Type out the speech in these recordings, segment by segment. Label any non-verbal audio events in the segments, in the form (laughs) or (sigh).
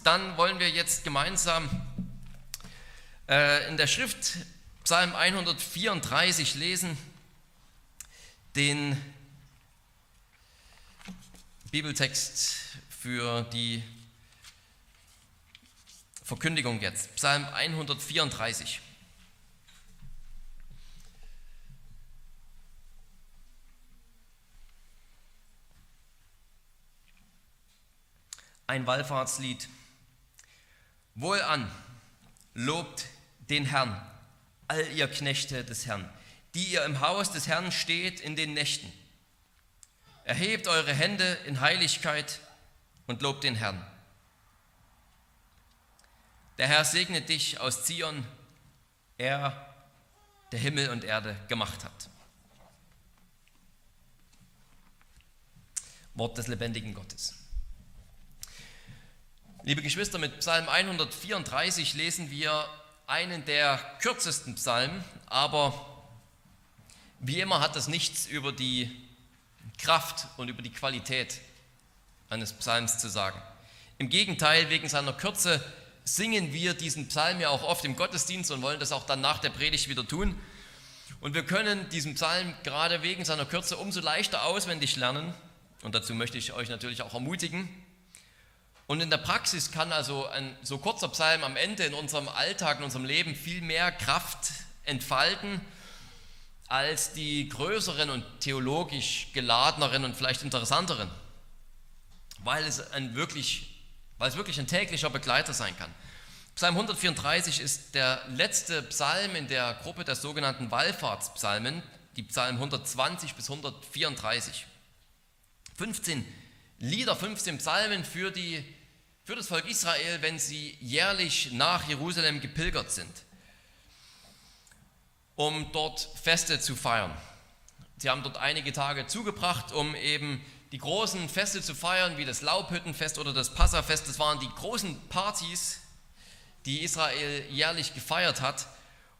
dann wollen wir jetzt gemeinsam äh, in der Schrift Psalm 134 lesen, den Bibeltext für die Verkündigung jetzt. Psalm 134. Ein Wallfahrtslied. Wohlan, lobt den Herrn, all ihr Knechte des Herrn, die ihr im Haus des Herrn steht in den Nächten. Erhebt eure Hände in Heiligkeit und lobt den Herrn. Der Herr segnet dich aus Zion, er, der Himmel und Erde gemacht hat. Wort des lebendigen Gottes. Liebe Geschwister, mit Psalm 134 lesen wir einen der kürzesten Psalmen, aber wie immer hat das nichts über die Kraft und über die Qualität eines Psalms zu sagen. Im Gegenteil, wegen seiner Kürze singen wir diesen Psalm ja auch oft im Gottesdienst und wollen das auch dann nach der Predigt wieder tun. Und wir können diesen Psalm gerade wegen seiner Kürze umso leichter auswendig lernen. Und dazu möchte ich euch natürlich auch ermutigen. Und in der Praxis kann also ein so kurzer Psalm am Ende in unserem Alltag, in unserem Leben viel mehr Kraft entfalten als die größeren und theologisch geladeneren und vielleicht interessanteren, weil es, ein wirklich, weil es wirklich ein täglicher Begleiter sein kann. Psalm 134 ist der letzte Psalm in der Gruppe der sogenannten Wallfahrtspsalmen, die Psalmen 120 bis 134. 15 Lieder, 15 Psalmen für, die, für das Volk Israel, wenn sie jährlich nach Jerusalem gepilgert sind, um dort Feste zu feiern. Sie haben dort einige Tage zugebracht, um eben die großen Feste zu feiern, wie das Laubhüttenfest oder das Passafest. Das waren die großen Partys, die Israel jährlich gefeiert hat,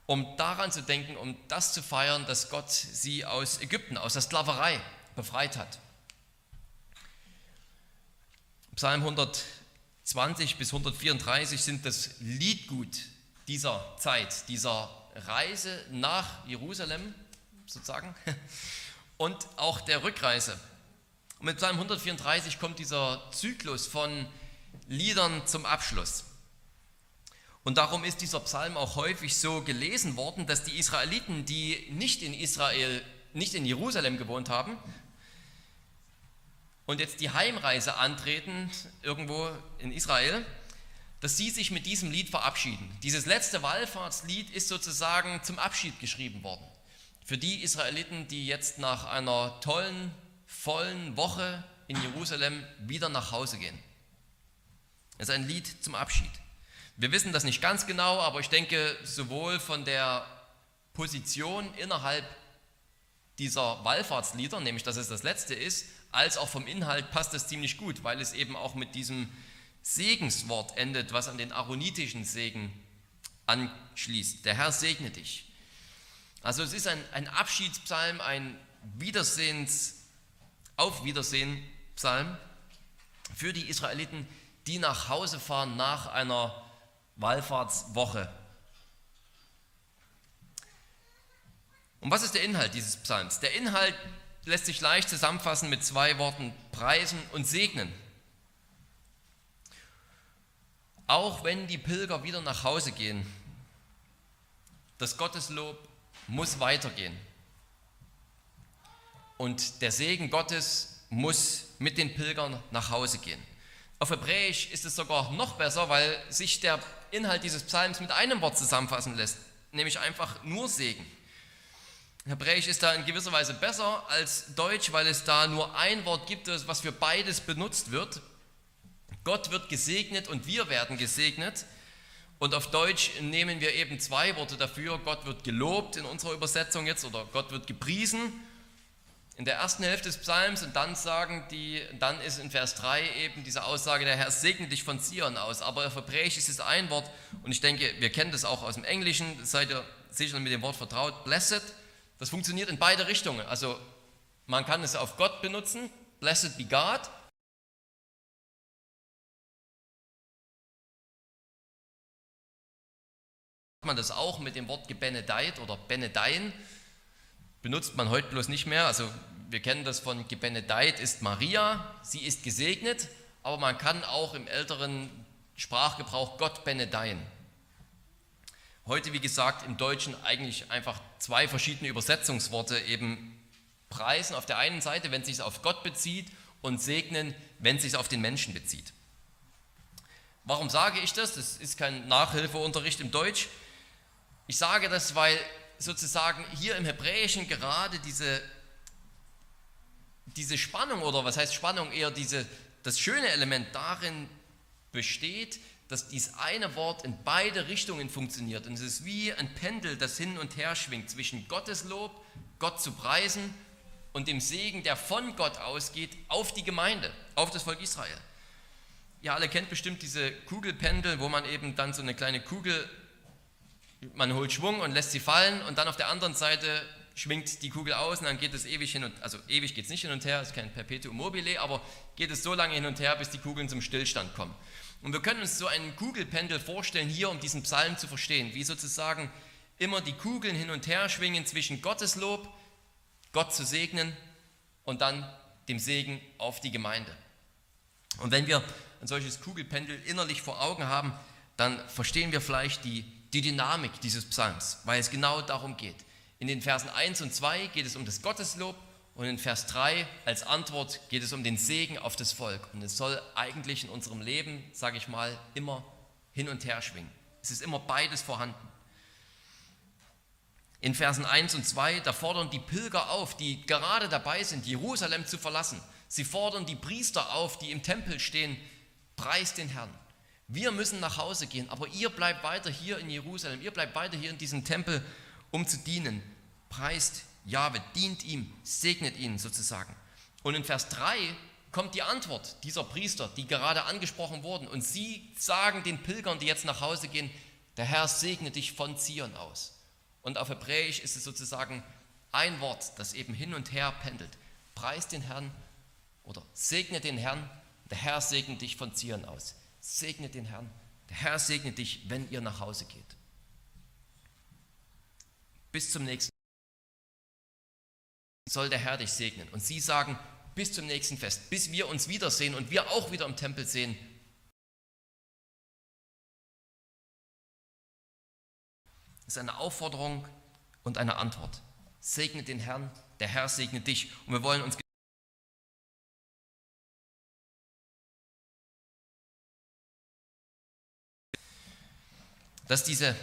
um daran zu denken, um das zu feiern, dass Gott sie aus Ägypten, aus der Sklaverei befreit hat. Psalm 120 bis 134 sind das Liedgut dieser Zeit, dieser Reise nach Jerusalem sozusagen (laughs) und auch der Rückreise. Und mit Psalm 134 kommt dieser Zyklus von Liedern zum Abschluss. Und darum ist dieser Psalm auch häufig so gelesen worden, dass die Israeliten, die nicht in Israel, nicht in Jerusalem gewohnt haben, und jetzt die Heimreise antreten, irgendwo in Israel, dass sie sich mit diesem Lied verabschieden. Dieses letzte Wallfahrtslied ist sozusagen zum Abschied geschrieben worden. Für die Israeliten, die jetzt nach einer tollen, vollen Woche in Jerusalem wieder nach Hause gehen. Es ist ein Lied zum Abschied. Wir wissen das nicht ganz genau, aber ich denke, sowohl von der Position innerhalb dieser Wallfahrtslieder, nämlich dass es das letzte ist, als auch vom Inhalt passt das ziemlich gut, weil es eben auch mit diesem Segenswort endet, was an den aaronitischen Segen anschließt. Der Herr segne dich. Also es ist ein, ein Abschiedspsalm, ein Wiedersehens, Auf Wiedersehen Psalm für die Israeliten, die nach Hause fahren nach einer Wallfahrtswoche. Und was ist der Inhalt dieses Psalms? Der Inhalt lässt sich leicht zusammenfassen mit zwei Worten, preisen und segnen. Auch wenn die Pilger wieder nach Hause gehen, das Gotteslob muss weitergehen. Und der Segen Gottes muss mit den Pilgern nach Hause gehen. Auf Hebräisch ist es sogar noch besser, weil sich der Inhalt dieses Psalms mit einem Wort zusammenfassen lässt, nämlich einfach nur Segen. Hebräisch ist da in gewisser Weise besser als Deutsch, weil es da nur ein Wort gibt, was für beides benutzt wird. Gott wird gesegnet und wir werden gesegnet. Und auf Deutsch nehmen wir eben zwei Worte dafür. Gott wird gelobt in unserer Übersetzung jetzt oder Gott wird gepriesen in der ersten Hälfte des Psalms und dann sagen die, dann ist in Vers 3 eben diese Aussage, der Herr segne dich von Zion aus. Aber auf Hebräisch ist es ein Wort und ich denke, wir kennen das auch aus dem Englischen, seid ihr sicher mit dem Wort vertraut, blessed das funktioniert in beide Richtungen. Also man kann es auf Gott benutzen, blessed be God. Man das auch mit dem Wort gebenedeit oder benedeien, benutzt man heute bloß nicht mehr. Also wir kennen das von gebenedeit ist Maria, sie ist gesegnet, aber man kann auch im älteren Sprachgebrauch Gott benedeien. Heute, wie gesagt, im Deutschen eigentlich einfach zwei verschiedene Übersetzungsworte eben preisen. Auf der einen Seite, wenn es sich auf Gott bezieht und segnen, wenn es sich auf den Menschen bezieht. Warum sage ich das? Das ist kein Nachhilfeunterricht im Deutsch. Ich sage das, weil sozusagen hier im Hebräischen gerade diese, diese Spannung oder was heißt Spannung, eher diese, das schöne Element darin besteht, dass dies eine Wort in beide Richtungen funktioniert. Und es ist wie ein Pendel, das hin und her schwingt zwischen Gottes Lob, Gott zu preisen und dem Segen, der von Gott ausgeht, auf die Gemeinde, auf das Volk Israel. Ihr alle kennt bestimmt diese Kugelpendel, wo man eben dann so eine kleine Kugel, man holt Schwung und lässt sie fallen und dann auf der anderen Seite schwingt die Kugel aus und dann geht es ewig hin und also ewig geht es nicht hin und her, es ist kein Perpetuum mobile, aber geht es so lange hin und her, bis die Kugeln zum Stillstand kommen. Und wir können uns so einen Kugelpendel vorstellen, hier um diesen Psalm zu verstehen, wie sozusagen immer die Kugeln hin und her schwingen zwischen Gottes Lob, Gott zu segnen und dann dem Segen auf die Gemeinde. Und wenn wir ein solches Kugelpendel innerlich vor Augen haben, dann verstehen wir vielleicht die, die Dynamik dieses Psalms, weil es genau darum geht. In den Versen 1 und 2 geht es um das Gotteslob und in Vers 3 als Antwort geht es um den Segen auf das Volk. Und es soll eigentlich in unserem Leben, sage ich mal, immer hin und her schwingen. Es ist immer beides vorhanden. In Versen 1 und 2, da fordern die Pilger auf, die gerade dabei sind, Jerusalem zu verlassen. Sie fordern die Priester auf, die im Tempel stehen, preist den Herrn. Wir müssen nach Hause gehen, aber ihr bleibt weiter hier in Jerusalem, ihr bleibt weiter hier in diesem Tempel, um zu dienen. Preist Jahwe, dient ihm, segnet ihn sozusagen. Und in Vers 3 kommt die Antwort dieser Priester, die gerade angesprochen wurden. Und sie sagen den Pilgern, die jetzt nach Hause gehen, der Herr segne dich von Zion aus. Und auf Hebräisch ist es sozusagen ein Wort, das eben hin und her pendelt. Preist den Herrn oder segne den Herrn der Herr segne dich von Zion aus. Segne den Herrn. Der Herr segne dich, wenn ihr nach Hause geht. Bis zum nächsten soll der Herr dich segnen. Und sie sagen, bis zum nächsten Fest, bis wir uns wiedersehen und wir auch wieder im Tempel sehen. Das ist eine Aufforderung und eine Antwort. Segne den Herrn, der Herr segne dich. Und wir wollen uns dass diese,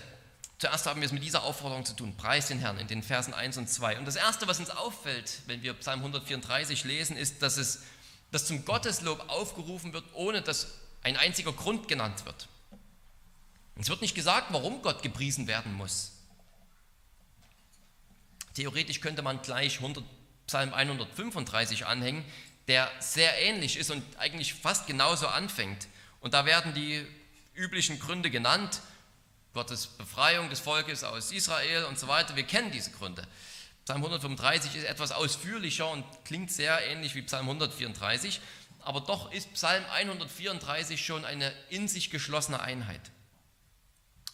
zuerst haben wir es mit dieser Aufforderung zu tun, preis den Herrn in den Versen 1 und 2. Und das Erste, was uns auffällt, wenn wir Psalm 134 lesen, ist, dass es dass zum Gotteslob aufgerufen wird, ohne dass ein einziger Grund genannt wird. Es wird nicht gesagt, warum Gott gepriesen werden muss. Theoretisch könnte man gleich 100, Psalm 135 anhängen, der sehr ähnlich ist und eigentlich fast genauso anfängt. Und da werden die üblichen Gründe genannt, Gottes Befreiung des Volkes aus Israel und so weiter. Wir kennen diese Gründe. Psalm 135 ist etwas ausführlicher und klingt sehr ähnlich wie Psalm 134, aber doch ist Psalm 134 schon eine in sich geschlossene Einheit.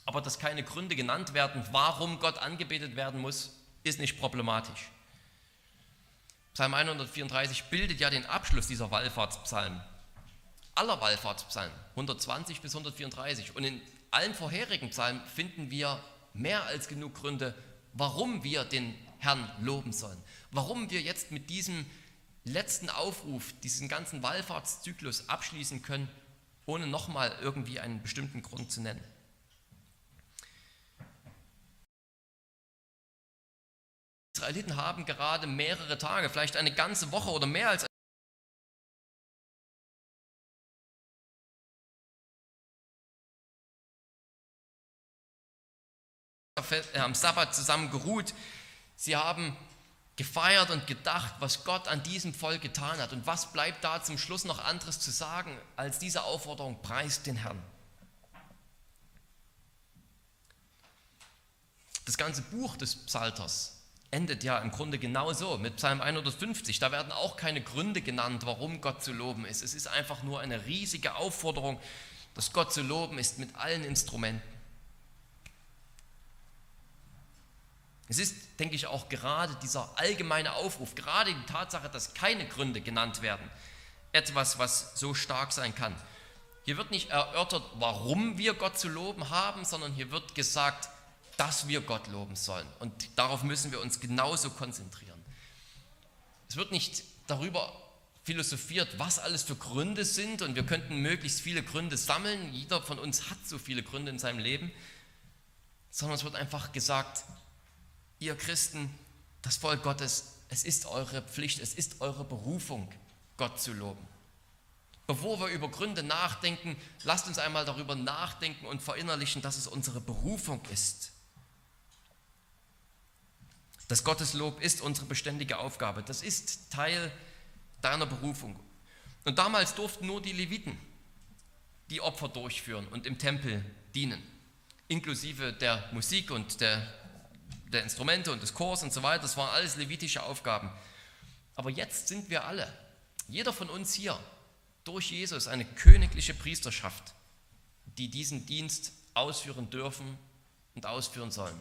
Aber dass keine Gründe genannt werden, warum Gott angebetet werden muss, ist nicht problematisch. Psalm 134 bildet ja den Abschluss dieser Wallfahrtspsalmen, aller Wallfahrtspsalmen, 120 bis 134. Und in allen vorherigen Psalmen finden wir mehr als genug Gründe, warum wir den Herrn loben sollen. Warum wir jetzt mit diesem letzten Aufruf, diesen ganzen Wallfahrtszyklus abschließen können, ohne nochmal irgendwie einen bestimmten Grund zu nennen. Israeliten haben gerade mehrere Tage, vielleicht eine ganze Woche oder mehr als am Sabbat zusammen geruht. Sie haben gefeiert und gedacht, was Gott an diesem Volk getan hat. Und was bleibt da zum Schluss noch anderes zu sagen als diese Aufforderung, preist den Herrn. Das ganze Buch des Psalters endet ja im Grunde genauso mit Psalm 150. Da werden auch keine Gründe genannt, warum Gott zu loben ist. Es ist einfach nur eine riesige Aufforderung, dass Gott zu loben ist mit allen Instrumenten. Es ist, denke ich, auch gerade dieser allgemeine Aufruf, gerade die Tatsache, dass keine Gründe genannt werden, etwas, was so stark sein kann. Hier wird nicht erörtert, warum wir Gott zu loben haben, sondern hier wird gesagt, dass wir Gott loben sollen. Und darauf müssen wir uns genauso konzentrieren. Es wird nicht darüber philosophiert, was alles für Gründe sind und wir könnten möglichst viele Gründe sammeln. Jeder von uns hat so viele Gründe in seinem Leben, sondern es wird einfach gesagt, ihr Christen, das Volk Gottes, es ist eure Pflicht, es ist eure Berufung, Gott zu loben. Bevor wir über Gründe nachdenken, lasst uns einmal darüber nachdenken und verinnerlichen, dass es unsere Berufung ist. Das Gotteslob ist unsere beständige Aufgabe. Das ist Teil deiner Berufung. Und damals durften nur die Leviten die Opfer durchführen und im Tempel dienen, inklusive der Musik und der, der Instrumente und des Chors und so weiter. Das waren alles levitische Aufgaben. Aber jetzt sind wir alle, jeder von uns hier, durch Jesus eine königliche Priesterschaft, die diesen Dienst ausführen dürfen und ausführen sollen.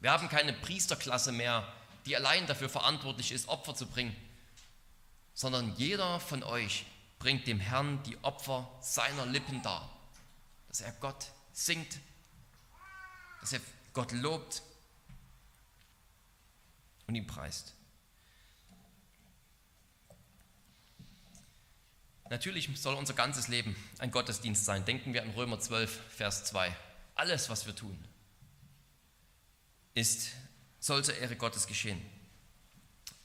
Wir haben keine Priesterklasse mehr, die allein dafür verantwortlich ist, Opfer zu bringen, sondern jeder von euch bringt dem Herrn die Opfer seiner Lippen dar, dass er Gott singt, dass er Gott lobt und ihn preist. Natürlich soll unser ganzes Leben ein Gottesdienst sein. Denken wir an Römer 12, Vers 2. Alles, was wir tun, ist, soll zur Ehre Gottes geschehen.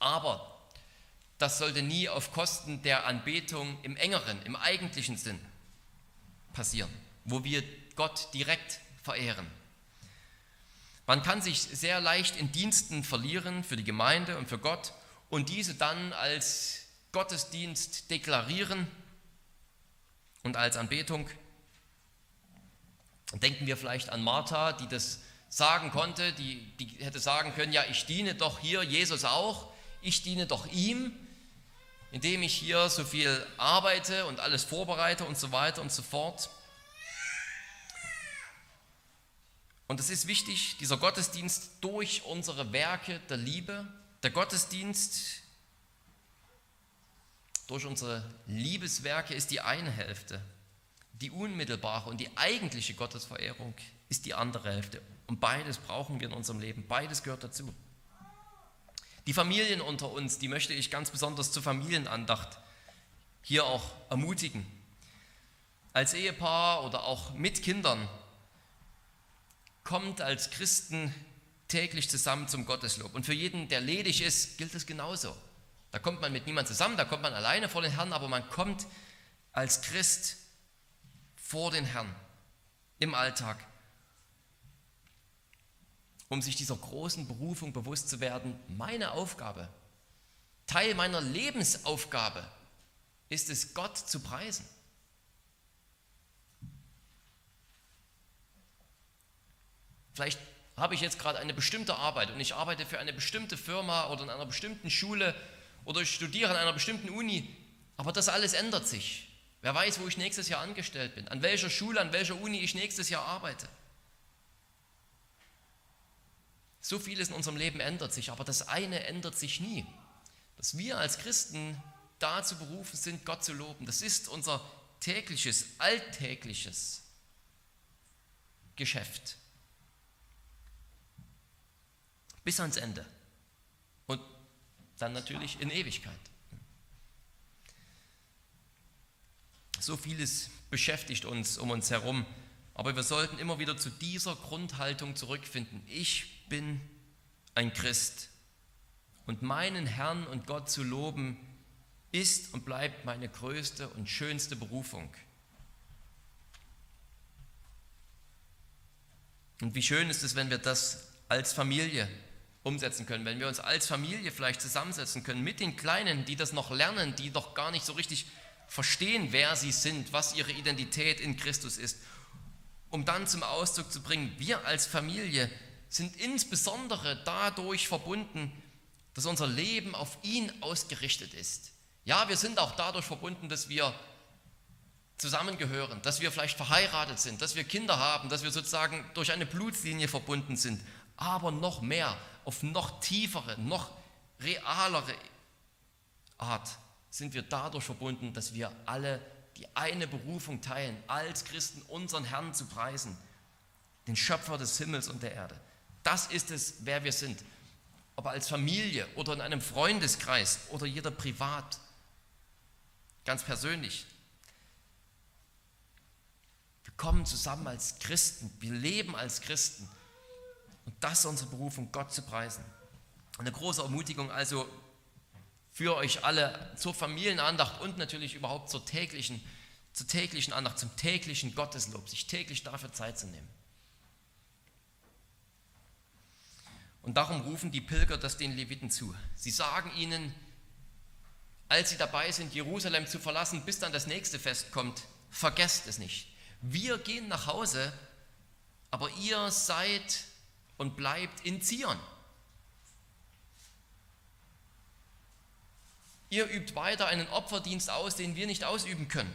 Aber das sollte nie auf Kosten der Anbetung im engeren, im eigentlichen Sinn passieren, wo wir Gott direkt verehren. Man kann sich sehr leicht in Diensten verlieren für die Gemeinde und für Gott und diese dann als Gottesdienst deklarieren und als Anbetung. Denken wir vielleicht an Martha, die das sagen konnte, die, die hätte sagen können, ja, ich diene doch hier Jesus auch, ich diene doch ihm, indem ich hier so viel arbeite und alles vorbereite und so weiter und so fort. Und es ist wichtig, dieser Gottesdienst durch unsere Werke der Liebe, der Gottesdienst durch unsere Liebeswerke ist die eine Hälfte. Die unmittelbare und die eigentliche Gottesverehrung ist die andere Hälfte. Und beides brauchen wir in unserem Leben. Beides gehört dazu. Die Familien unter uns, die möchte ich ganz besonders zur Familienandacht hier auch ermutigen. Als Ehepaar oder auch mit Kindern kommt als Christen täglich zusammen zum Gotteslob. Und für jeden, der ledig ist, gilt es genauso. Da kommt man mit niemandem zusammen, da kommt man alleine vor den Herrn, aber man kommt als Christ vor den Herrn im Alltag um sich dieser großen Berufung bewusst zu werden, meine Aufgabe, Teil meiner Lebensaufgabe ist es, Gott zu preisen. Vielleicht habe ich jetzt gerade eine bestimmte Arbeit und ich arbeite für eine bestimmte Firma oder in einer bestimmten Schule oder ich studiere an einer bestimmten Uni, aber das alles ändert sich. Wer weiß, wo ich nächstes Jahr angestellt bin, an welcher Schule, an welcher Uni ich nächstes Jahr arbeite. So vieles in unserem Leben ändert sich, aber das eine ändert sich nie. Dass wir als Christen dazu berufen sind, Gott zu loben, das ist unser tägliches, alltägliches Geschäft. Bis ans Ende. Und dann natürlich in Ewigkeit. So vieles beschäftigt uns um uns herum, aber wir sollten immer wieder zu dieser Grundhaltung zurückfinden. Ich bin ein Christ und meinen Herrn und Gott zu loben ist und bleibt meine größte und schönste Berufung. Und wie schön ist es, wenn wir das als Familie umsetzen können, wenn wir uns als Familie vielleicht zusammensetzen können mit den Kleinen, die das noch lernen, die doch gar nicht so richtig verstehen, wer sie sind, was ihre Identität in Christus ist, um dann zum Ausdruck zu bringen, wir als Familie sind insbesondere dadurch verbunden, dass unser Leben auf ihn ausgerichtet ist. Ja, wir sind auch dadurch verbunden, dass wir zusammengehören, dass wir vielleicht verheiratet sind, dass wir Kinder haben, dass wir sozusagen durch eine Blutlinie verbunden sind. Aber noch mehr, auf noch tiefere, noch realere Art sind wir dadurch verbunden, dass wir alle die eine Berufung teilen, als Christen unseren Herrn zu preisen, den Schöpfer des Himmels und der Erde. Das ist es, wer wir sind. Ob als Familie oder in einem Freundeskreis oder jeder privat, ganz persönlich. Wir kommen zusammen als Christen, wir leben als Christen. Und das ist unsere Berufung, Gott zu preisen. Eine große Ermutigung also für euch alle zur Familienandacht und natürlich überhaupt zur täglichen, zur täglichen Andacht, zum täglichen Gotteslob, sich täglich dafür Zeit zu nehmen. Und darum rufen die Pilger das den Leviten zu. Sie sagen ihnen, als sie dabei sind, Jerusalem zu verlassen, bis dann das nächste Fest kommt, vergesst es nicht. Wir gehen nach Hause, aber ihr seid und bleibt in Zion. Ihr übt weiter einen Opferdienst aus, den wir nicht ausüben können.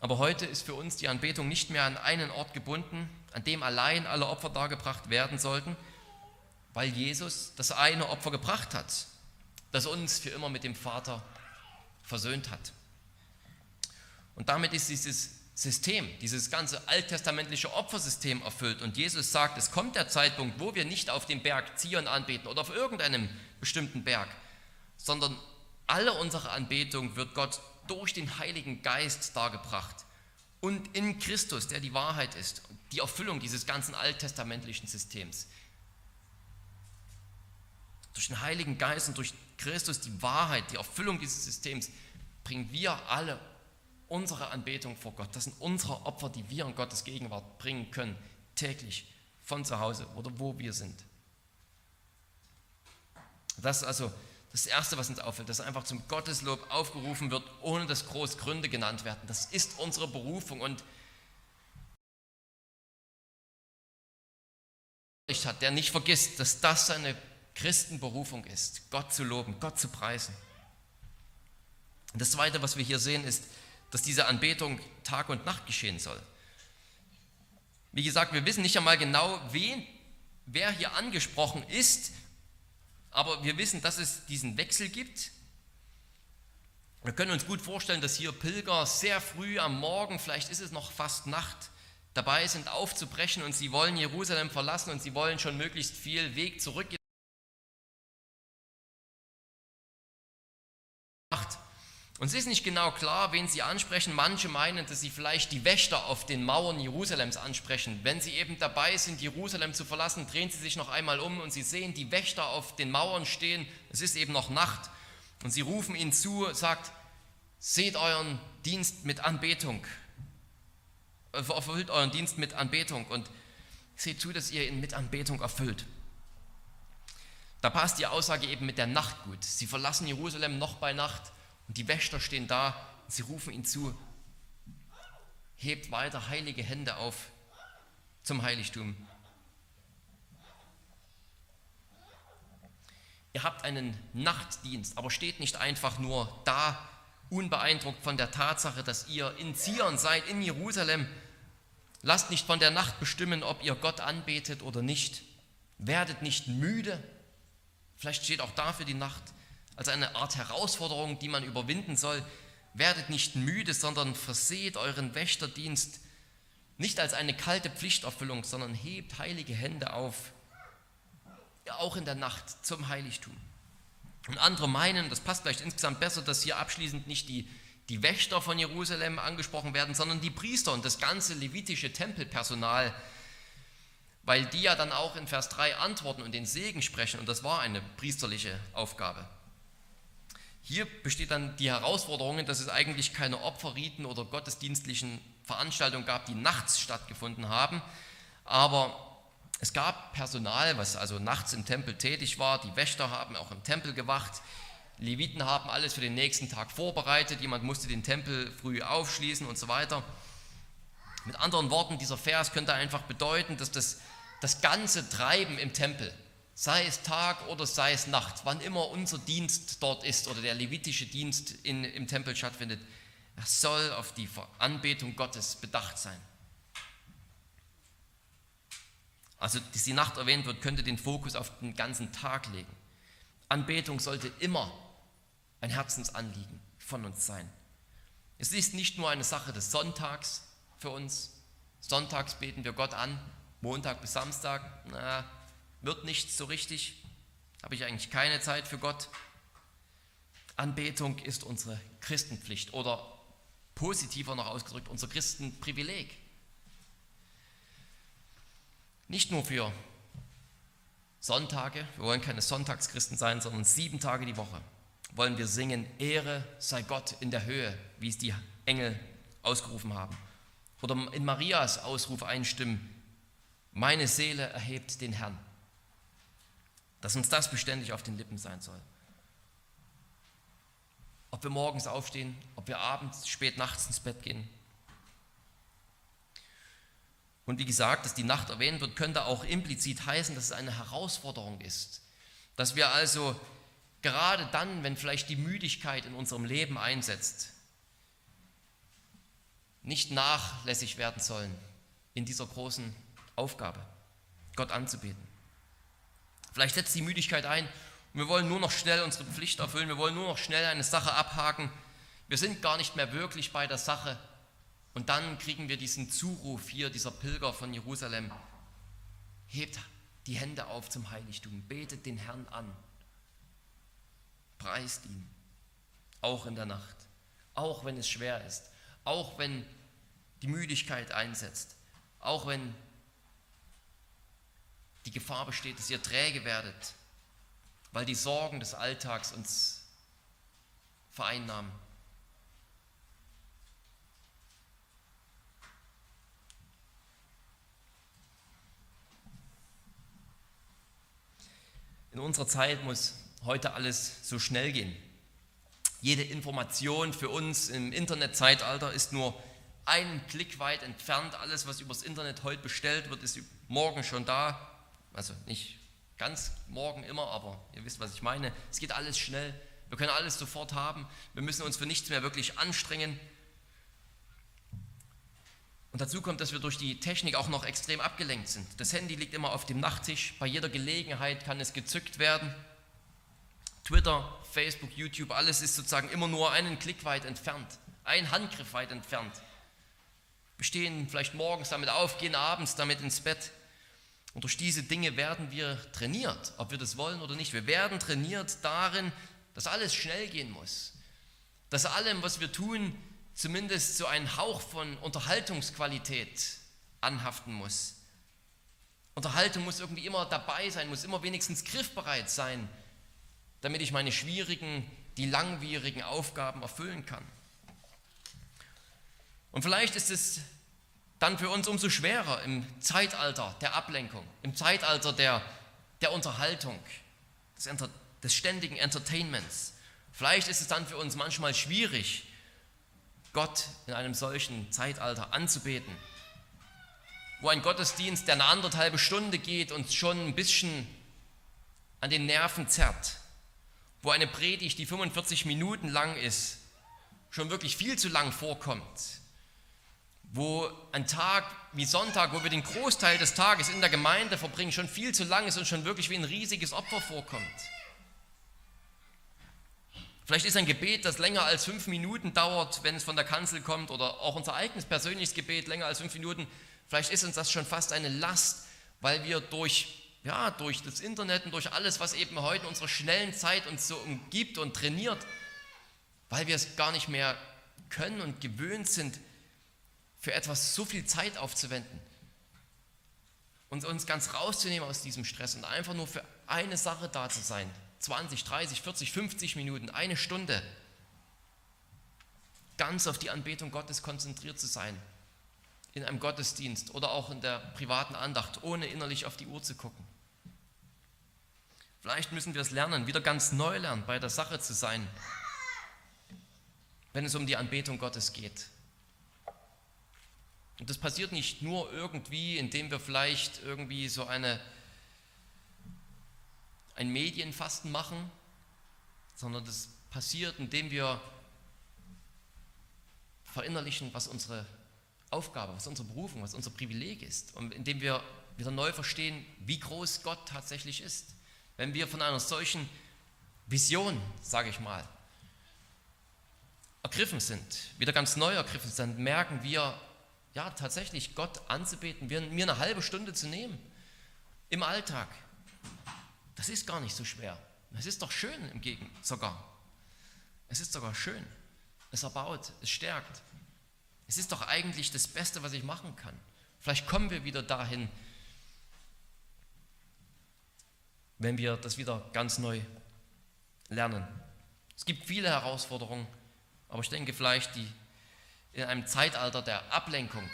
Aber heute ist für uns die Anbetung nicht mehr an einen Ort gebunden, an dem allein alle Opfer dargebracht werden sollten, weil Jesus das eine Opfer gebracht hat, das uns für immer mit dem Vater versöhnt hat. Und damit ist dieses System, dieses ganze alttestamentliche Opfersystem erfüllt. Und Jesus sagt, es kommt der Zeitpunkt, wo wir nicht auf dem Berg Zion anbeten oder auf irgendeinem bestimmten Berg, sondern alle unsere Anbetung wird Gott durch den Heiligen Geist dargebracht und in Christus, der die Wahrheit ist, die Erfüllung dieses ganzen alttestamentlichen Systems. Durch den Heiligen Geist und durch Christus die Wahrheit, die Erfüllung dieses Systems, bringen wir alle unsere Anbetung vor Gott. Das sind unsere Opfer, die wir in Gottes Gegenwart bringen können, täglich, von zu Hause oder wo wir sind. Das ist also das Erste, was uns auffällt, dass einfach zum Gotteslob aufgerufen wird, ohne dass groß Gründe genannt werden. Das ist unsere Berufung und hat, der nicht vergisst, dass das seine Christenberufung ist, Gott zu loben, Gott zu preisen. Und das Zweite, was wir hier sehen, ist, dass diese Anbetung Tag und Nacht geschehen soll. Wie gesagt, wir wissen nicht einmal genau, wen, wer hier angesprochen ist, aber wir wissen, dass es diesen Wechsel gibt. Wir können uns gut vorstellen, dass hier Pilger sehr früh am Morgen, vielleicht ist es noch fast Nacht, dabei sind aufzubrechen und sie wollen Jerusalem verlassen und sie wollen schon möglichst viel Weg zurück Und es ist nicht genau klar, wen sie ansprechen. Manche meinen, dass sie vielleicht die Wächter auf den Mauern Jerusalems ansprechen. Wenn sie eben dabei sind, Jerusalem zu verlassen, drehen sie sich noch einmal um und sie sehen die Wächter auf den Mauern stehen. Es ist eben noch Nacht. Und sie rufen ihnen zu, sagt, seht euren Dienst mit Anbetung. Erfüllt euren Dienst mit Anbetung und seht zu, dass ihr ihn mit Anbetung erfüllt. Da passt die Aussage eben mit der Nacht gut. Sie verlassen Jerusalem noch bei Nacht und die Wächter stehen da und sie rufen ihn zu, hebt weiter heilige Hände auf zum Heiligtum. Ihr habt einen Nachtdienst, aber steht nicht einfach nur da, unbeeindruckt von der Tatsache, dass ihr in Zion seid, in Jerusalem. Lasst nicht von der Nacht bestimmen, ob ihr Gott anbetet oder nicht. Werdet nicht müde. Vielleicht steht auch dafür die Nacht als eine Art Herausforderung, die man überwinden soll. Werdet nicht müde, sondern verseht euren Wächterdienst nicht als eine kalte Pflichterfüllung, sondern hebt heilige Hände auf, ja, auch in der Nacht zum Heiligtum. Und andere meinen, das passt vielleicht insgesamt besser, dass hier abschließend nicht die, die Wächter von Jerusalem angesprochen werden, sondern die Priester und das ganze levitische Tempelpersonal, weil die ja dann auch in Vers 3 antworten und den Segen sprechen und das war eine priesterliche Aufgabe. Hier besteht dann die Herausforderung, dass es eigentlich keine Opferriten oder gottesdienstlichen Veranstaltungen gab, die nachts stattgefunden haben, aber es gab Personal, was also nachts im Tempel tätig war. Die Wächter haben auch im Tempel gewacht. Leviten haben alles für den nächsten Tag vorbereitet. Jemand musste den Tempel früh aufschließen und so weiter. Mit anderen Worten, dieser Vers könnte einfach bedeuten, dass das, das ganze Treiben im Tempel, sei es Tag oder sei es Nacht, wann immer unser Dienst dort ist oder der levitische Dienst in, im Tempel stattfindet, er soll auf die Anbetung Gottes bedacht sein. also dass die Nacht erwähnt wird, könnte den Fokus auf den ganzen Tag legen. Anbetung sollte immer ein Herzensanliegen von uns sein. Es ist nicht nur eine Sache des Sonntags für uns. Sonntags beten wir Gott an, Montag bis Samstag, na, wird nichts so richtig, habe ich eigentlich keine Zeit für Gott. Anbetung ist unsere Christenpflicht oder positiver noch ausgedrückt unser Christenprivileg. Nicht nur für Sonntage, wir wollen keine Sonntagschristen sein, sondern sieben Tage die Woche wollen wir singen, Ehre sei Gott in der Höhe, wie es die Engel ausgerufen haben. Oder in Marias Ausruf einstimmen, meine Seele erhebt den Herrn. Dass uns das beständig auf den Lippen sein soll. Ob wir morgens aufstehen, ob wir abends, spät nachts ins Bett gehen. Und wie gesagt, dass die Nacht erwähnt wird, könnte auch implizit heißen, dass es eine Herausforderung ist. Dass wir also gerade dann, wenn vielleicht die Müdigkeit in unserem Leben einsetzt, nicht nachlässig werden sollen in dieser großen Aufgabe, Gott anzubeten. Vielleicht setzt die Müdigkeit ein. Und wir wollen nur noch schnell unsere Pflicht erfüllen, wir wollen nur noch schnell eine Sache abhaken. Wir sind gar nicht mehr wirklich bei der Sache. Und dann kriegen wir diesen Zuruf hier, dieser Pilger von Jerusalem. Hebt die Hände auf zum Heiligtum, betet den Herrn an, preist ihn, auch in der Nacht, auch wenn es schwer ist, auch wenn die Müdigkeit einsetzt, auch wenn die Gefahr besteht, dass ihr träge werdet, weil die Sorgen des Alltags uns vereinnahmen. In unserer Zeit muss heute alles so schnell gehen. Jede Information für uns im Internetzeitalter ist nur einen Klick weit entfernt. Alles, was übers Internet heute bestellt wird, ist morgen schon da. Also nicht ganz morgen immer, aber ihr wisst, was ich meine. Es geht alles schnell. Wir können alles sofort haben. Wir müssen uns für nichts mehr wirklich anstrengen. Und dazu kommt, dass wir durch die Technik auch noch extrem abgelenkt sind. Das Handy liegt immer auf dem Nachttisch. Bei jeder Gelegenheit kann es gezückt werden. Twitter, Facebook, YouTube, alles ist sozusagen immer nur einen Klick weit entfernt, ein Handgriff weit entfernt. Wir stehen vielleicht morgens damit auf, gehen abends damit ins Bett. Und durch diese Dinge werden wir trainiert, ob wir das wollen oder nicht. Wir werden trainiert darin, dass alles schnell gehen muss. Dass allem, was wir tun, zumindest so einen Hauch von Unterhaltungsqualität anhaften muss. Unterhaltung muss irgendwie immer dabei sein, muss immer wenigstens griffbereit sein, damit ich meine schwierigen, die langwierigen Aufgaben erfüllen kann. Und vielleicht ist es dann für uns umso schwerer im Zeitalter der Ablenkung, im Zeitalter der, der Unterhaltung, des, des ständigen Entertainments. Vielleicht ist es dann für uns manchmal schwierig, Gott in einem solchen Zeitalter anzubeten, wo ein Gottesdienst, der eine anderthalbe Stunde geht, uns schon ein bisschen an den Nerven zerrt, wo eine Predigt, die 45 Minuten lang ist, schon wirklich viel zu lang vorkommt, wo ein Tag wie Sonntag, wo wir den Großteil des Tages in der Gemeinde verbringen, schon viel zu lang ist und schon wirklich wie ein riesiges Opfer vorkommt. Vielleicht ist ein Gebet, das länger als fünf Minuten dauert, wenn es von der Kanzel kommt, oder auch unser eigenes persönliches Gebet länger als fünf Minuten, vielleicht ist uns das schon fast eine Last, weil wir durch, ja, durch das Internet und durch alles, was eben heute in unserer schnellen Zeit uns so umgibt und trainiert, weil wir es gar nicht mehr können und gewöhnt sind, für etwas so viel Zeit aufzuwenden und uns ganz rauszunehmen aus diesem Stress und einfach nur für eine Sache da zu sein, 20, 30, 40, 50 Minuten, eine Stunde, ganz auf die Anbetung Gottes konzentriert zu sein, in einem Gottesdienst oder auch in der privaten Andacht, ohne innerlich auf die Uhr zu gucken. Vielleicht müssen wir es lernen, wieder ganz neu lernen, bei der Sache zu sein, wenn es um die Anbetung Gottes geht. Und das passiert nicht nur irgendwie, indem wir vielleicht irgendwie so eine ein Medienfasten machen, sondern das passiert, indem wir verinnerlichen, was unsere Aufgabe, was unsere Berufung, was unser Privileg ist und indem wir wieder neu verstehen, wie groß Gott tatsächlich ist. Wenn wir von einer solchen Vision, sage ich mal, ergriffen sind, wieder ganz neu ergriffen sind, merken wir, ja, tatsächlich Gott anzubeten, mir eine halbe Stunde zu nehmen im Alltag. Das ist gar nicht so schwer. Es ist doch schön im Gegenteil sogar. Es ist sogar schön. Es erbaut, es stärkt. Es ist doch eigentlich das Beste, was ich machen kann. Vielleicht kommen wir wieder dahin, wenn wir das wieder ganz neu lernen. Es gibt viele Herausforderungen, aber ich denke vielleicht die in einem Zeitalter der Ablenkung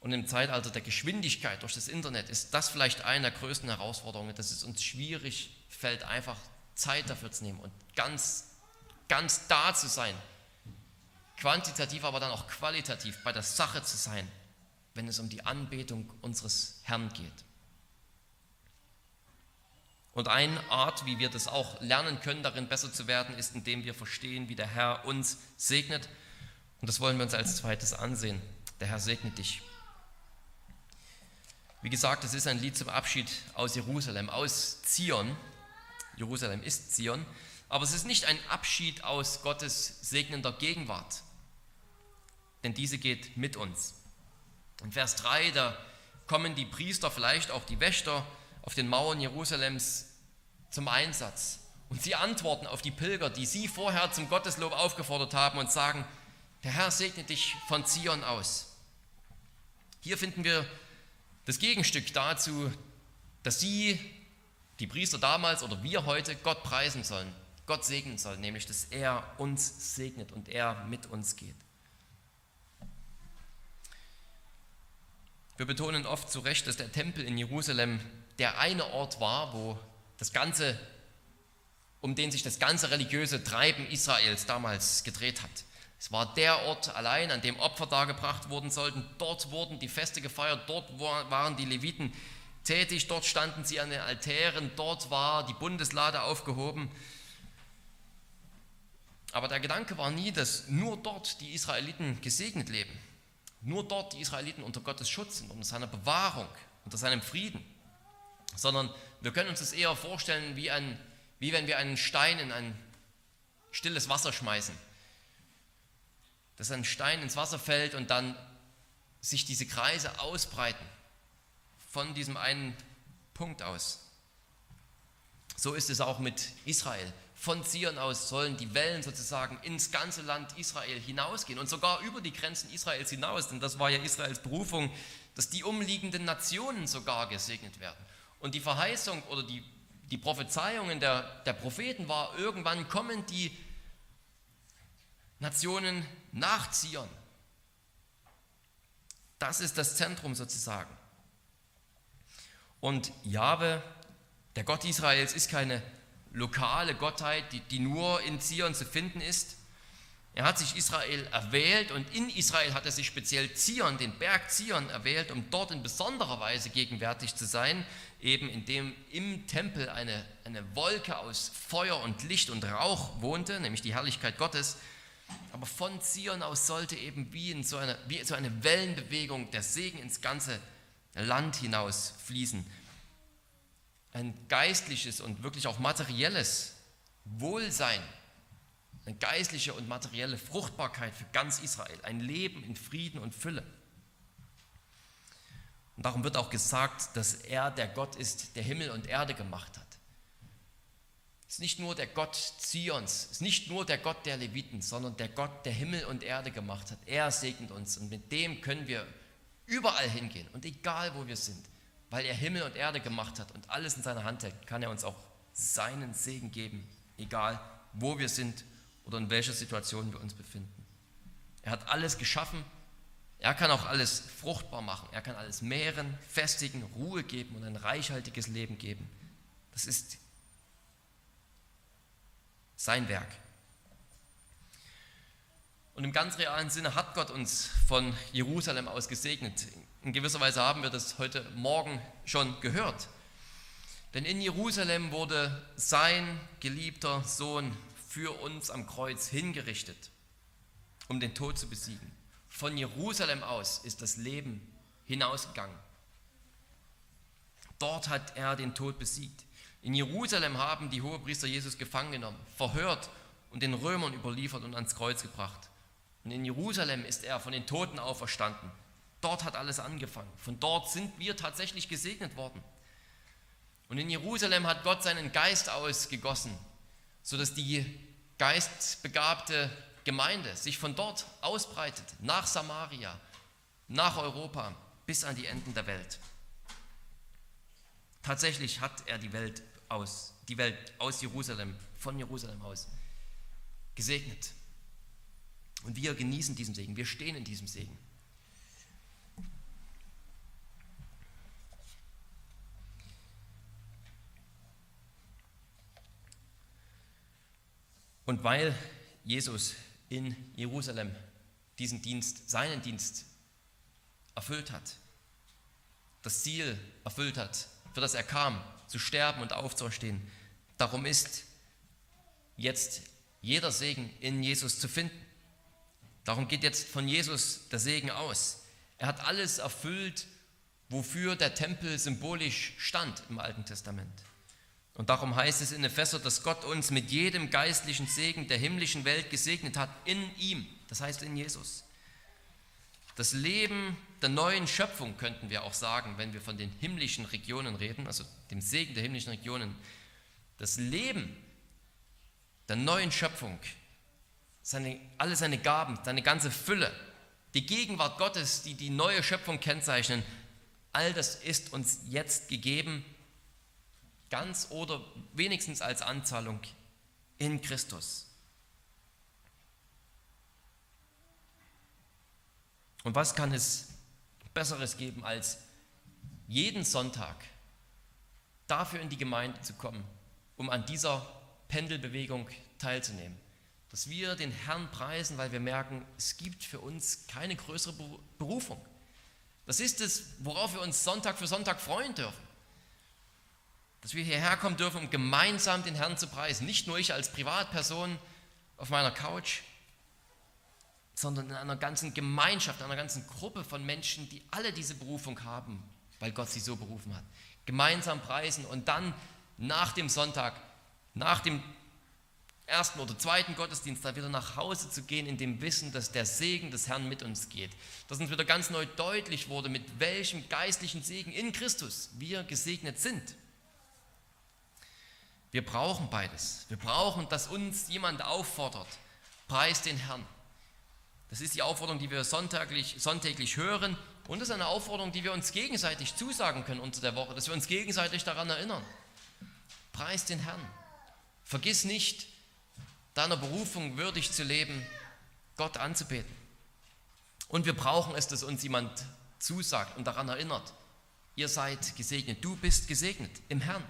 und im Zeitalter der Geschwindigkeit durch das Internet ist das vielleicht eine der größten Herausforderungen, dass es uns schwierig fällt, einfach Zeit dafür zu nehmen und ganz, ganz da zu sein. Quantitativ, aber dann auch qualitativ bei der Sache zu sein, wenn es um die Anbetung unseres Herrn geht. Und eine Art, wie wir das auch lernen können, darin besser zu werden, ist, indem wir verstehen, wie der Herr uns segnet. Und das wollen wir uns als zweites ansehen. Der Herr segnet dich. Wie gesagt, es ist ein Lied zum Abschied aus Jerusalem, aus Zion. Jerusalem ist Zion. Aber es ist nicht ein Abschied aus Gottes segnender Gegenwart. Denn diese geht mit uns. In Vers 3, da kommen die Priester, vielleicht auch die Wächter, auf den Mauern Jerusalems zum Einsatz. Und sie antworten auf die Pilger, die sie vorher zum Gotteslob aufgefordert haben und sagen, der Herr segne dich von Zion aus. Hier finden wir das Gegenstück dazu, dass sie, die Priester damals oder wir heute, Gott preisen sollen, Gott segnen sollen, nämlich dass er uns segnet und er mit uns geht. Wir betonen oft zu Recht, dass der Tempel in Jerusalem der eine Ort war, wo das ganze, um den sich das ganze religiöse Treiben Israels damals gedreht hat. Es war der Ort allein, an dem Opfer dargebracht worden sollten. Dort wurden die Feste gefeiert, dort waren die Leviten tätig, dort standen sie an den Altären, dort war die Bundeslade aufgehoben. Aber der Gedanke war nie, dass nur dort die Israeliten gesegnet leben. Nur dort die Israeliten unter Gottes Schutz sind, unter seiner Bewahrung, unter seinem Frieden sondern wir können uns das eher vorstellen wie, ein, wie wenn wir einen Stein in ein stilles Wasser schmeißen. Dass ein Stein ins Wasser fällt und dann sich diese Kreise ausbreiten von diesem einen Punkt aus. So ist es auch mit Israel. Von Zion aus sollen die Wellen sozusagen ins ganze Land Israel hinausgehen und sogar über die Grenzen Israels hinaus, denn das war ja Israels Berufung, dass die umliegenden Nationen sogar gesegnet werden. Und die Verheißung oder die, die Prophezeiungen der, der Propheten war, irgendwann kommen die Nationen nach Zion. Das ist das Zentrum sozusagen. Und Jahwe, der Gott Israels, ist keine lokale Gottheit, die, die nur in Zion zu finden ist. Er hat sich Israel erwählt und in Israel hat er sich speziell Zion, den Berg Zion, erwählt, um dort in besonderer Weise gegenwärtig zu sein eben in dem im Tempel eine, eine Wolke aus Feuer und Licht und Rauch wohnte, nämlich die Herrlichkeit Gottes. Aber von Zion aus sollte eben wie, in so, eine, wie so eine Wellenbewegung der Segen ins ganze Land hinaus fließen. Ein geistliches und wirklich auch materielles Wohlsein, eine geistliche und materielle Fruchtbarkeit für ganz Israel, ein Leben in Frieden und Fülle. Und darum wird auch gesagt, dass er der Gott ist, der Himmel und Erde gemacht hat. Es ist nicht nur der Gott Zions, es ist nicht nur der Gott der Leviten, sondern der Gott, der Himmel und Erde gemacht hat. Er segnet uns und mit dem können wir überall hingehen und egal wo wir sind, weil er Himmel und Erde gemacht hat und alles in seiner Hand hält, kann er uns auch seinen Segen geben, egal wo wir sind oder in welcher Situation wir uns befinden. Er hat alles geschaffen er kann auch alles fruchtbar machen. Er kann alles mehren, festigen, Ruhe geben und ein reichhaltiges Leben geben. Das ist sein Werk. Und im ganz realen Sinne hat Gott uns von Jerusalem aus gesegnet. In gewisser Weise haben wir das heute Morgen schon gehört. Denn in Jerusalem wurde sein geliebter Sohn für uns am Kreuz hingerichtet, um den Tod zu besiegen. Von Jerusalem aus ist das Leben hinausgegangen Dort hat er den Tod besiegt. In Jerusalem haben die Hohepriester Jesus gefangen genommen, verhört und den Römern überliefert und ans Kreuz gebracht. Und in Jerusalem ist er von den Toten auferstanden. Dort hat alles angefangen. Von dort sind wir tatsächlich gesegnet worden. Und in Jerusalem hat Gott seinen Geist ausgegossen, sodass die geistbegabte Gemeinde sich von dort ausbreitet, nach Samaria, nach Europa, bis an die Enden der Welt. Tatsächlich hat er die Welt aus, die Welt aus Jerusalem, von Jerusalem aus gesegnet. Und wir genießen diesen Segen, wir stehen in diesem Segen. Und weil Jesus in Jerusalem diesen Dienst, seinen Dienst erfüllt hat, das Ziel erfüllt hat, für das er kam, zu sterben und aufzuerstehen, darum ist jetzt jeder Segen in Jesus zu finden. Darum geht jetzt von Jesus der Segen aus. Er hat alles erfüllt, wofür der Tempel symbolisch stand im Alten Testament. Und darum heißt es in Epheser, dass Gott uns mit jedem geistlichen Segen der himmlischen Welt gesegnet hat, in ihm, das heißt in Jesus. Das Leben der neuen Schöpfung könnten wir auch sagen, wenn wir von den himmlischen Regionen reden, also dem Segen der himmlischen Regionen. Das Leben der neuen Schöpfung, seine, alle seine Gaben, seine ganze Fülle, die Gegenwart Gottes, die die neue Schöpfung kennzeichnen, all das ist uns jetzt gegeben ganz oder wenigstens als Anzahlung in Christus. Und was kann es Besseres geben, als jeden Sonntag dafür in die Gemeinde zu kommen, um an dieser Pendelbewegung teilzunehmen? Dass wir den Herrn preisen, weil wir merken, es gibt für uns keine größere Berufung. Das ist es, worauf wir uns Sonntag für Sonntag freuen dürfen dass wir hierher kommen dürfen, um gemeinsam den Herrn zu preisen. Nicht nur ich als Privatperson auf meiner Couch, sondern in einer ganzen Gemeinschaft, einer ganzen Gruppe von Menschen, die alle diese Berufung haben, weil Gott sie so berufen hat. Gemeinsam preisen und dann nach dem Sonntag, nach dem ersten oder zweiten Gottesdienst dann wieder nach Hause zu gehen in dem Wissen, dass der Segen des Herrn mit uns geht. Dass uns wieder ganz neu deutlich wurde, mit welchem geistlichen Segen in Christus wir gesegnet sind. Wir brauchen beides. Wir brauchen, dass uns jemand auffordert, preis den Herrn. Das ist die Aufforderung, die wir sonntäglich, sonntäglich hören und das ist eine Aufforderung, die wir uns gegenseitig zusagen können unter der Woche, dass wir uns gegenseitig daran erinnern. Preis den Herrn. Vergiss nicht, deiner Berufung würdig zu leben, Gott anzubeten. Und wir brauchen es, dass uns jemand zusagt und daran erinnert, ihr seid gesegnet, du bist gesegnet im Herrn.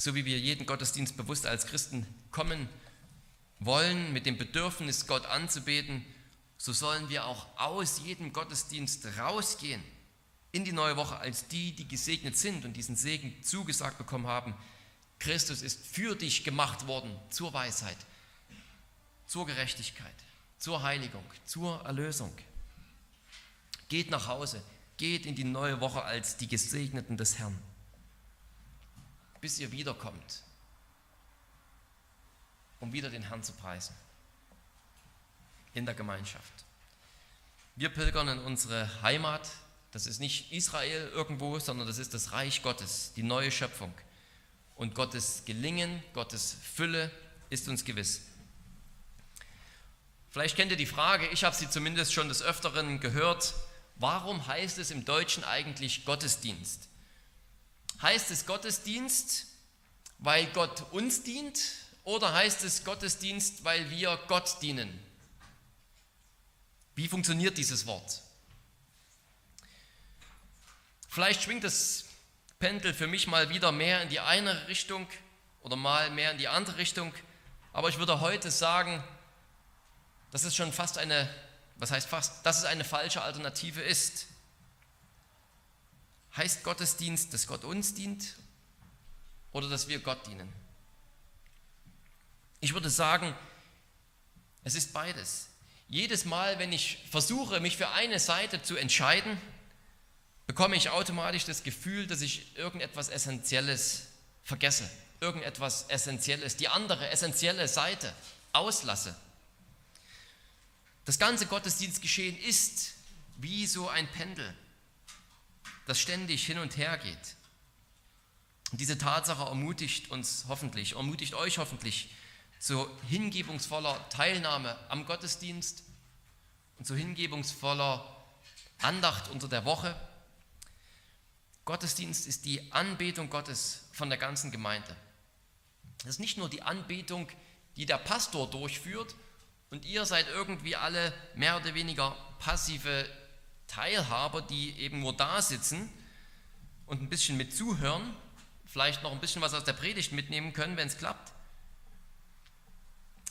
So wie wir jeden Gottesdienst bewusst als Christen kommen wollen, mit dem Bedürfnis, Gott anzubeten, so sollen wir auch aus jedem Gottesdienst rausgehen in die neue Woche als die, die gesegnet sind und diesen Segen zugesagt bekommen haben. Christus ist für dich gemacht worden zur Weisheit, zur Gerechtigkeit, zur Heiligung, zur Erlösung. Geht nach Hause, geht in die neue Woche als die Gesegneten des Herrn bis ihr wiederkommt, um wieder den Herrn zu preisen in der Gemeinschaft. Wir pilgern in unsere Heimat, das ist nicht Israel irgendwo, sondern das ist das Reich Gottes, die neue Schöpfung. Und Gottes Gelingen, Gottes Fülle ist uns gewiss. Vielleicht kennt ihr die Frage, ich habe sie zumindest schon des Öfteren gehört, warum heißt es im Deutschen eigentlich Gottesdienst? Heißt es Gottesdienst, weil Gott uns dient oder heißt es Gottesdienst, weil wir Gott dienen? Wie funktioniert dieses Wort? Vielleicht schwingt das Pendel für mich mal wieder mehr in die eine Richtung oder mal mehr in die andere Richtung, aber ich würde heute sagen, dass es schon fast eine, was heißt fast, dass es eine falsche Alternative ist. Heißt Gottesdienst, dass Gott uns dient oder dass wir Gott dienen? Ich würde sagen, es ist beides. Jedes Mal, wenn ich versuche, mich für eine Seite zu entscheiden, bekomme ich automatisch das Gefühl, dass ich irgendetwas Essentielles vergesse, irgendetwas Essentielles, die andere essentielle Seite auslasse. Das ganze Gottesdienstgeschehen ist wie so ein Pendel, das ständig hin und her geht. Und diese Tatsache ermutigt uns hoffentlich, ermutigt euch hoffentlich zu hingebungsvoller Teilnahme am Gottesdienst und zu hingebungsvoller Andacht unter der Woche. Gottesdienst ist die Anbetung Gottes von der ganzen Gemeinde. Das ist nicht nur die Anbetung, die der Pastor durchführt und ihr seid irgendwie alle mehr oder weniger passive Teilhaber, die eben nur da sitzen und ein bisschen mit zuhören, vielleicht noch ein bisschen was aus der Predigt mitnehmen können, wenn es klappt,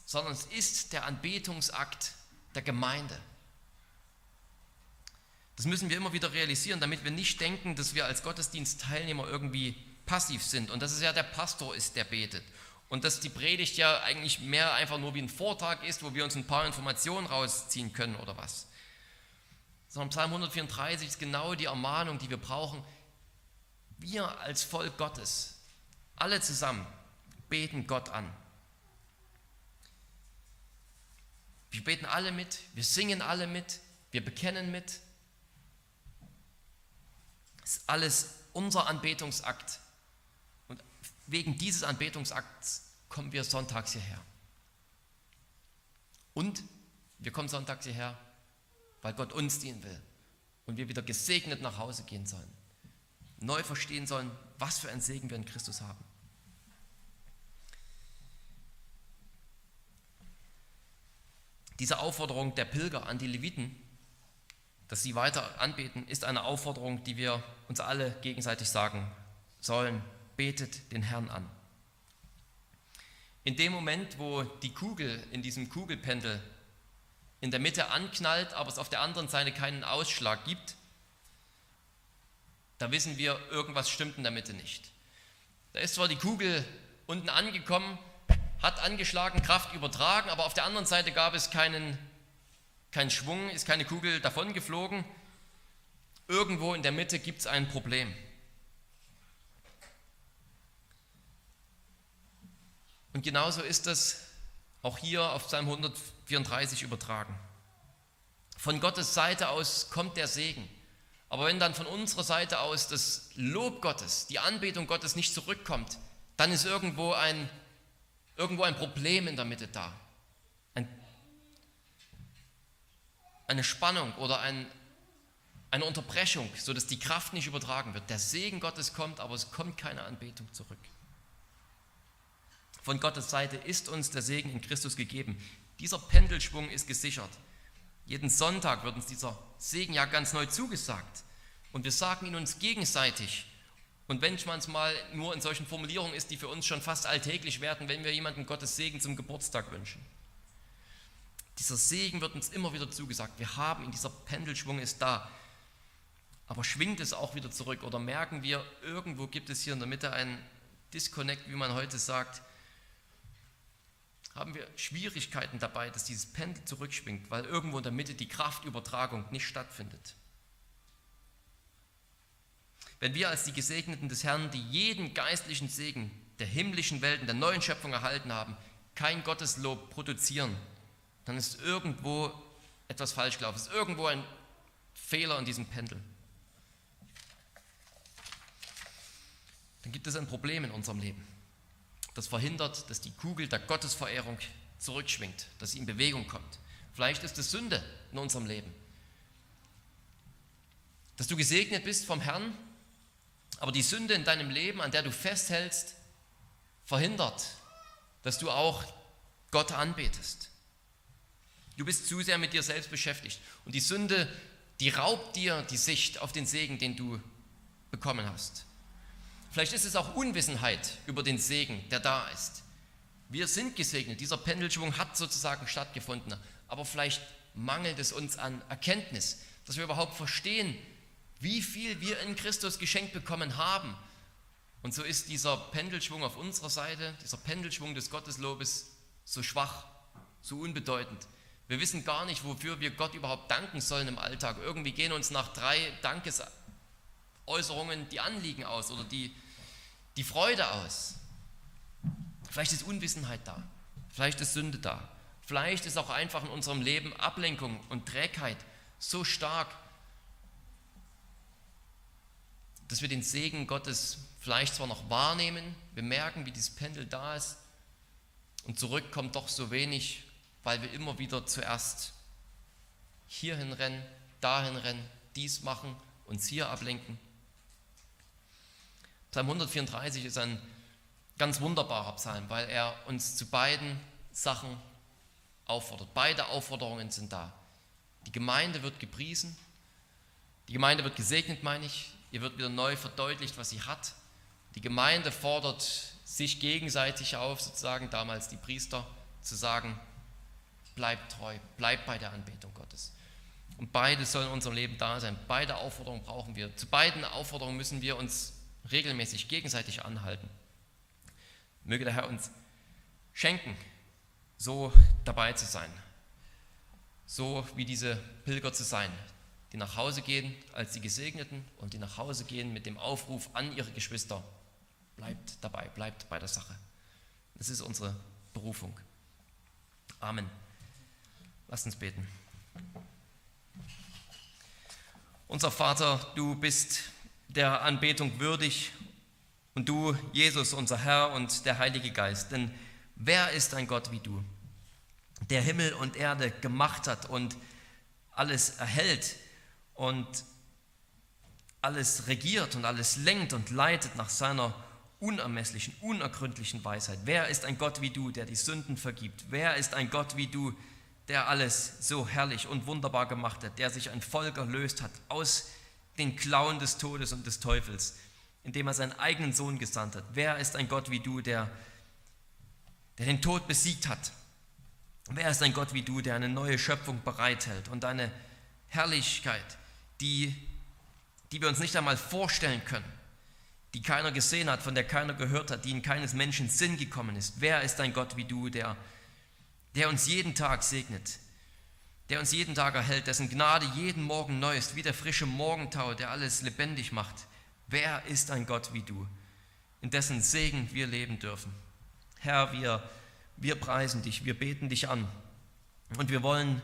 sondern es ist der Anbetungsakt der Gemeinde. Das müssen wir immer wieder realisieren, damit wir nicht denken, dass wir als Gottesdienstteilnehmer irgendwie passiv sind und dass es ja der Pastor ist, der betet. Und dass die Predigt ja eigentlich mehr einfach nur wie ein Vortrag ist, wo wir uns ein paar Informationen rausziehen können oder was. Sondern Psalm 134 ist genau die Ermahnung, die wir brauchen. Wir als Volk Gottes, alle zusammen, beten Gott an. Wir beten alle mit, wir singen alle mit, wir bekennen mit. Es ist alles unser Anbetungsakt. Und wegen dieses Anbetungsakts kommen wir sonntags hierher. Und wir kommen sonntags hierher, weil Gott uns dienen will und wir wieder gesegnet nach Hause gehen sollen. Neu verstehen sollen, was für ein Segen wir in Christus haben. Diese Aufforderung der Pilger an die Leviten, dass sie weiter anbeten, ist eine Aufforderung, die wir uns alle gegenseitig sagen sollen. Betet den Herrn an. In dem Moment, wo die Kugel in diesem Kugelpendel in der Mitte anknallt, aber es auf der anderen Seite keinen Ausschlag gibt, da wissen wir, irgendwas stimmt in der Mitte nicht. Da ist zwar die Kugel unten angekommen, hat angeschlagen, Kraft übertragen, aber auf der anderen Seite gab es keinen, keinen Schwung, ist keine Kugel davon geflogen. Irgendwo in der Mitte gibt es ein Problem. Und genauso ist es auch hier auf Psalm 134 übertragen. Von Gottes Seite aus kommt der Segen. Aber wenn dann von unserer Seite aus das Lob Gottes, die Anbetung Gottes nicht zurückkommt, dann ist irgendwo ein irgendwo ein Problem in der Mitte da. Ein, eine Spannung oder ein, eine Unterbrechung, sodass die Kraft nicht übertragen wird. Der Segen Gottes kommt, aber es kommt keine Anbetung zurück. Von Gottes Seite ist uns der Segen in Christus gegeben. Dieser Pendelschwung ist gesichert. Jeden Sonntag wird uns dieser Segen ja ganz neu zugesagt. Und wir sagen ihn uns gegenseitig. Und wenn man es mal nur in solchen Formulierungen ist, die für uns schon fast alltäglich werden, wenn wir jemandem Gottes Segen zum Geburtstag wünschen. Dieser Segen wird uns immer wieder zugesagt. Wir haben ihn, dieser Pendelschwung ist da. Aber schwingt es auch wieder zurück oder merken wir, irgendwo gibt es hier in der Mitte einen Disconnect, wie man heute sagt, haben wir Schwierigkeiten dabei, dass dieses Pendel zurückschwingt, weil irgendwo in der Mitte die Kraftübertragung nicht stattfindet. Wenn wir als die Gesegneten des Herrn, die jeden geistlichen Segen der himmlischen Welten, der neuen Schöpfung erhalten haben, kein Gotteslob produzieren, dann ist irgendwo etwas falsch gelaufen. Ist irgendwo ein Fehler in diesem Pendel. Dann gibt es ein Problem in unserem Leben. Das verhindert, dass die Kugel der Gottesverehrung zurückschwingt, dass sie in Bewegung kommt. Vielleicht ist es Sünde in unserem Leben. Dass du gesegnet bist vom Herrn aber die Sünde in deinem Leben, an der du festhältst, verhindert, dass du auch Gott anbetest. Du bist zu sehr mit dir selbst beschäftigt. Und die Sünde, die raubt dir die Sicht auf den Segen, den du bekommen hast. Vielleicht ist es auch Unwissenheit über den Segen, der da ist. Wir sind gesegnet, dieser Pendelschwung hat sozusagen stattgefunden, aber vielleicht mangelt es uns an Erkenntnis, dass wir überhaupt verstehen, wie viel wir in Christus geschenkt bekommen haben. Und so ist dieser Pendelschwung auf unserer Seite, dieser Pendelschwung des Gotteslobes so schwach, so unbedeutend, Wir wissen gar nicht, wofür wir Gott überhaupt danken sollen im Alltag. Irgendwie gehen uns nach drei Dankesäußerungen die Anliegen aus oder die, die Freude aus. Vielleicht ist Unwissenheit da, vielleicht ist Sünde da, vielleicht ist auch einfach in unserem Leben Ablenkung und Trägheit so stark, dass wir den Segen Gottes vielleicht zwar noch wahrnehmen, wir merken, wie dieses Pendel da ist und zurück kommt doch so wenig, weil wir immer wieder zuerst hierhin rennen, dahin rennen, dies machen, uns hier ablenken. Psalm 134 ist ein ganz wunderbarer Psalm, weil er uns zu beiden Sachen auffordert. Beide Aufforderungen sind da. Die Gemeinde wird gepriesen, die Gemeinde wird gesegnet, meine ich. Ihr wird wieder neu verdeutlicht, was sie hat. Die Gemeinde fordert sich gegenseitig auf, sozusagen damals die Priester, zu sagen, bleibt treu, bleibt bei der Anbetung Gottes. Und beide sollen in unserem Leben da sein. Beide Aufforderungen brauchen wir. Zu beiden Aufforderungen müssen wir uns regelmäßig gegenseitig anhalten. Möge der Herr uns schenken, so dabei zu sein, so wie diese Pilger zu sein, die nach Hause gehen als die Gesegneten und die nach Hause gehen mit dem Aufruf an ihre Geschwister, bleibt dabei, bleibt bei der Sache. Das ist unsere Berufung. Amen. Lasst uns beten. Unser Vater, du bist der Anbetung würdig und du, Jesus, unser Herr und der Heilige Geist. Denn wer ist ein Gott wie du, der Himmel und Erde gemacht hat und alles erhält und alles regiert und alles lenkt und leitet nach seiner unermesslichen, unergründlichen Weisheit. Wer ist ein Gott wie du, der die Sünden vergibt? Wer ist ein Gott wie du, der alles so herrlich und wunderbar gemacht hat, der sich ein Volk erlöst hat aus den Klauen des Todes und des Teufels, indem er seinen eigenen Sohn gesandt hat? Wer ist ein Gott wie du, der, der den Tod besiegt hat? Wer ist ein Gott wie du, der eine neue Schöpfung bereithält und eine Herrlichkeit, die, die wir uns nicht einmal vorstellen können, die keiner gesehen hat, von der keiner gehört hat, die in keines Menschen Sinn gekommen ist. Wer ist ein Gott wie du, der, der uns jeden Tag segnet, der uns jeden Tag erhält, dessen Gnade jeden Morgen neu ist, wie der frische Morgentau, der alles lebendig macht. Wer ist ein Gott wie du, in dessen Segen wir leben dürfen? Herr, wir, wir preisen dich, wir beten dich an und wir wollen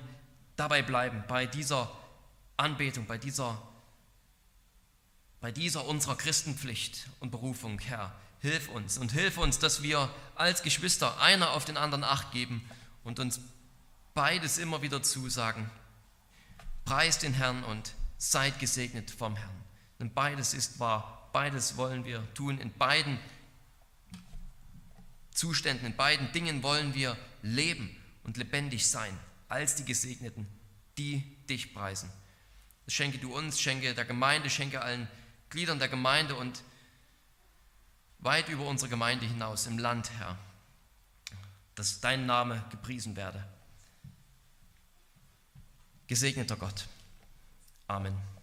dabei bleiben, bei dieser Anbetung, bei dieser, bei dieser unserer Christenpflicht und Berufung, Herr. Hilf uns und hilf uns, dass wir als Geschwister einer auf den anderen Acht geben und uns beides immer wieder zusagen. Preist den Herrn und seid gesegnet vom Herrn. Denn beides ist wahr, beides wollen wir tun. In beiden Zuständen, in beiden Dingen wollen wir leben und lebendig sein als die Gesegneten, die dich preisen. Das schenke du uns, schenke der Gemeinde, schenke allen Gliedern der Gemeinde und weit über unsere Gemeinde hinaus im Land, Herr, dass dein Name gepriesen werde. Gesegneter Gott. Amen.